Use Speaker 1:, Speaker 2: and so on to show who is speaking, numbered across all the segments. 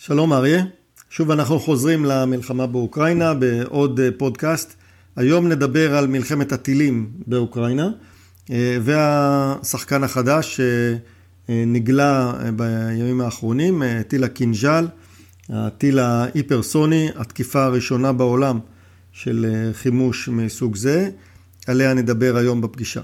Speaker 1: שלום אריה, שוב אנחנו חוזרים למלחמה באוקראינה בעוד אה, פודקאסט. היום נדבר על מלחמת הטילים באוקראינה אה, והשחקן החדש שנגלה בימים האחרונים, אה, טיל הקינז'ל, הטיל ההיפרסוני, התקיפה הראשונה בעולם של חימוש מסוג זה, עליה נדבר היום בפגישה.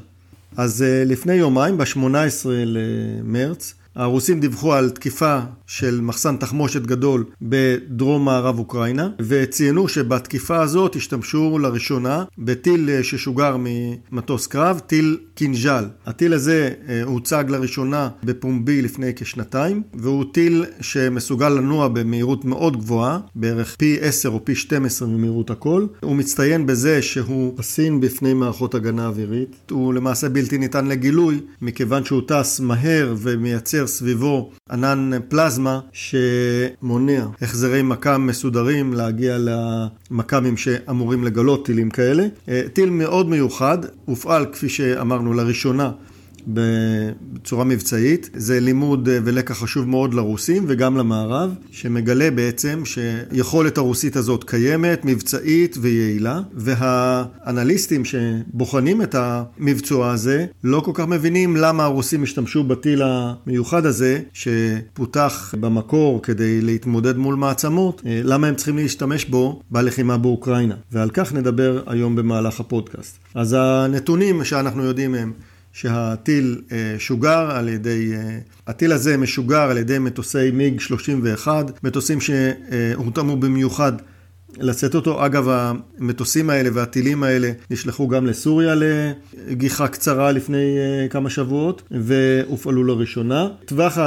Speaker 1: אז לפני יומיים, ב-18 למרץ, הרוסים דיווחו על תקיפה של מחסן תחמושת גדול בדרום מערב אוקראינה, וציינו שבתקיפה הזאת השתמשו לראשונה בטיל ששוגר ממטוס קרב, טיל קינז'ל. הטיל הזה אה, הוצג לראשונה בפומבי לפני כשנתיים, והוא טיל שמסוגל לנוע במהירות מאוד גבוהה, בערך פי 10 או פי 12 ממהירות הכל. הוא מצטיין בזה שהוא חסין בפני מערכות הגנה אווירית. הוא למעשה בלתי ניתן לגילוי, מכיוון שהוא טס מהר ומייצר מייצר סביבו ענן פלזמה שמונע החזרי מכ"ם מסודרים להגיע למכ"מים שאמורים לגלות טילים כאלה. אה, טיל מאוד מיוחד, הופעל כפי שאמרנו לראשונה בצורה מבצעית. זה לימוד אה, ולקח חשוב מאוד לרוסים וגם למערב, שמגלה בעצם שיכולת הרוסית הזאת קיימת, מבצעית ויעילה, והאנליסטים שבוחנים את המבצוע הזה לא כל כך מבינים למה הרוסים השתמשו בטיל המיוחד הזה, שפותח במקור כדי להתמודד מול מעצמות, אה, למה הם צריכים להשתמש בו בלחימה באוקראינה. ועל כך נדבר היום במהלך הפודקאסט. אז הנתונים שאנחנו יודעים הם שהטיל אה, שוגר על ידי, אה, הטיל הזה משוגר על ידי מטוסי מיג 31, מטוסים שהותאמו במיוחד לשאת אותו. אגב, המטוסים האלה והטילים האלה נשלחו גם לסוריה לגיחה קצרה לפני אה, כמה שבועות, והופעלו לראשונה. טווח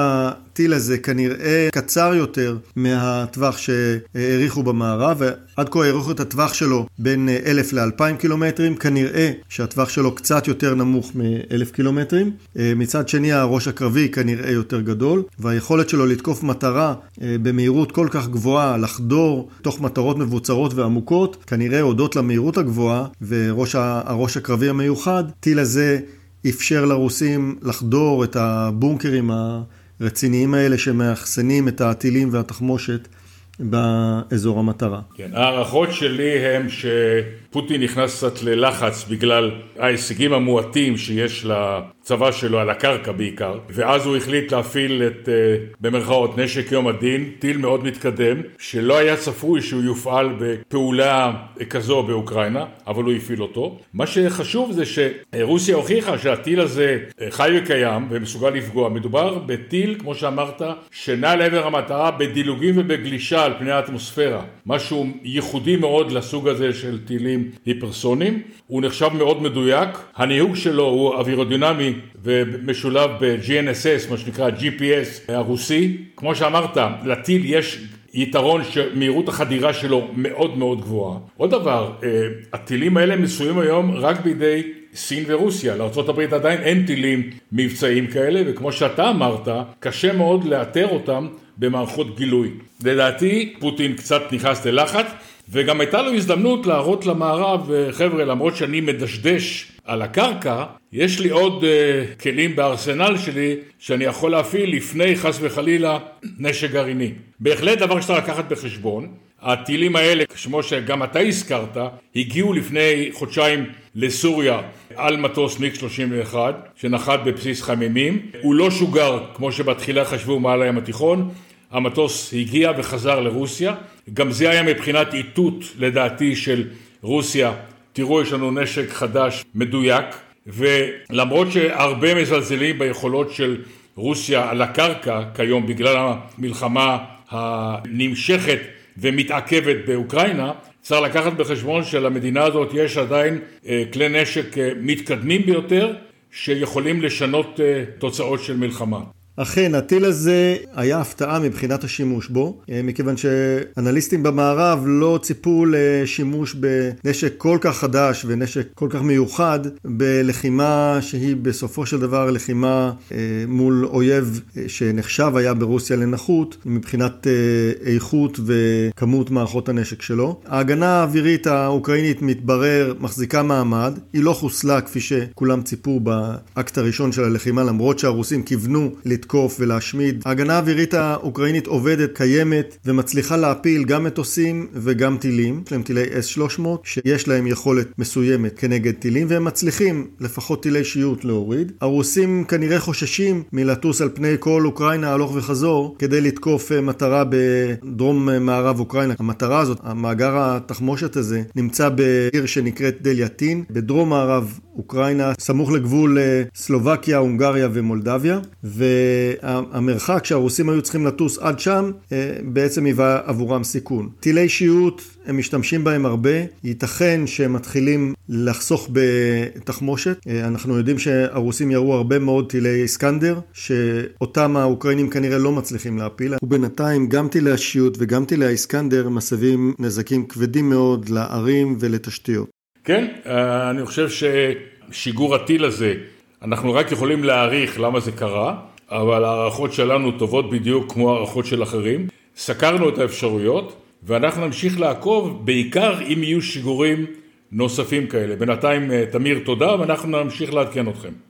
Speaker 1: הטיל הזה כנראה קצר יותר מהטווח שהעריכו במערב, ועד כה העריכו את הטווח שלו בין 1,000 ל-2,000 קילומטרים, כנראה שהטווח שלו קצת יותר נמוך מ-1,000 קילומטרים. אה, מצד שני הראש הקרבי כנראה יותר גדול, והיכולת שלו לתקוף מטרה אה, במהירות כל כך גבוהה, לחדור תוך מטרות מבוצרות ועמוקות, כנראה הודות למהירות הגבוהה והראש הקרבי המיוחד, טיל הזה אפשר לרוסים לחדור את הבונקרים. הרציניים האלה שמאחסנים את הטילים והתחמושת באזור המטרה.
Speaker 2: כן, ההערכות שלי הם שפוטין נכנס קצת ללחץ בגלל ההישגים המועטים שיש לצבא שלו על הקרקע בעיקר, ואז הוא החליט להפעיל את, אה, במרכאות, נשק יום הדין, טיל מאוד מתקדם, שלא היה צפוי שהוא יופעל בפעולה כזו באוקראינה, אבל הוא הפעיל אותו. מה שחשוב זה שרוסיה הוכיחה שהטיל הזה אה, חי וקיים ומסוגל לפגוע. מדובר בטיל, כמו שאמרת, שנע לעבר המטרה בדילוגים ובגלישה על פני האטמוספירה, משהו ייחודי מאוד לסוג הזה של טילים היפרסונים, הוא נחשב מאוד מדויק, הניהוג שלו הוא אווירודינמי ומשולב ב-GNSS, מה שנקרא GPS הרוסי, כמו שאמרת, לטיל יש יתרון שמהירות החדירה שלו מאוד מאוד גבוהה. עוד דבר, אה, הטילים האלה מסויים היום רק בידי סין ורוסיה, לארה"ב עדיין אין טילים מבצעיים כאלה, וכמו שאתה אמרת, קשה מאוד לאתר אותם במערכות גילוי. לדעתי פוטין קצת נכנס ללחץ וגם הייתה לו הזדמנות להראות למערב, חבר'ה למרות שאני מדשדש על הקרקע, יש לי עוד uh, כלים בארסנל שלי שאני יכול להפעיל לפני חס וחלילה נשק גרעיני. בהחלט דבר שצריך לקחת בחשבון. הטילים האלה, כמו שגם אתה הזכרת, הגיעו לפני חודשיים לסוריה על מטוס מיג 31 שנחת בבסיס חמימים. הוא לא שוגר כמו שבתחילה חשבו מעל הים התיכון, המטוס הגיע וחזר לרוסיה, גם זה היה מבחינת איתות לדעתי של רוסיה, תראו יש לנו נשק חדש מדויק, ולמרות שהרבה מזלזלים ביכולות של רוסיה על הקרקע כיום בגלל המלחמה הנמשכת ומתעכבת באוקראינה, צריך לקחת בחשבון שלמדינה הזאת יש עדיין אה, כלי נשק אה, מתקדמים ביותר שיכולים לשנות אה, תוצאות של מלחמה.
Speaker 1: אכן, הטיל הזה היה הפתעה מבחינת השימוש בו, אה, מכיוון שאנליסטים במערב לא ציפו לשימוש בנשק כל כך חדש ונשק כל כך מיוחד בלחימה שהיא בסופו של דבר לחימה אה, מול אויב אה, שנחשב היה ברוסיה לנחות מבחינת איכות וכמות מערכות הנשק שלו. ההגנה האווירית האוקראינית מתברר מחזיקה מעמד, היא לא חוסלה כפי שכולם ציפו באקט הראשון של הלחימה למרות שהרוסים כיוונו לתקוף לתקוף ולהשמיד. ההגנה האווירית האוקראינית עובדת, קיימת ומצליחה להפיל גם מטוסים וגם טילים. יש להם טילי S-300 שיש להם יכולת מסוימת כנגד טילים והם מצליחים לפחות טילי שיוט להוריד. הרוסים כנראה חוששים מלטוס על פני כל אוקראינה הלוך וחזור כדי לתקוף אה, מטרה בדרום אה, מערב אוקראינה. המטרה הזאת, המאגר התחמושת הזה, נמצא בעיר שנקראת דליאטין, בדרום מערב אוקראינה, סמוך לגבול אה, סלובקיה, הונגריה ומולדביה, והמרחק שהרוסים היו צריכים לטוס עד שם, בעצם היווה עבורם סיכון. טילי שיוט, הם משתמשים בהם הרבה, ייתכן שהם מתחילים לחסוך בתחמושת. אנחנו יודעים שהרוסים ירו הרבה מאוד טילי איסקנדר, שאותם האוקראינים כנראה לא מצליחים להפיל, ובינתיים גם טילי השיוט וגם טילי האיסקנדר מסבים נזקים כבדים מאוד לערים ולתשתיות.
Speaker 2: כן, אני חושב ששיגור הטיל הזה, אנחנו רק יכולים להעריך למה זה קרה, אבל ההערכות שלנו טובות בדיוק כמו הערכות של אחרים. סקרנו את האפשרויות, ואנחנו נמשיך לעקוב, בעיקר אם יהיו שיגורים נוספים כאלה. בינתיים, תמיר, תודה, ואנחנו נמשיך לעדכן אתכם.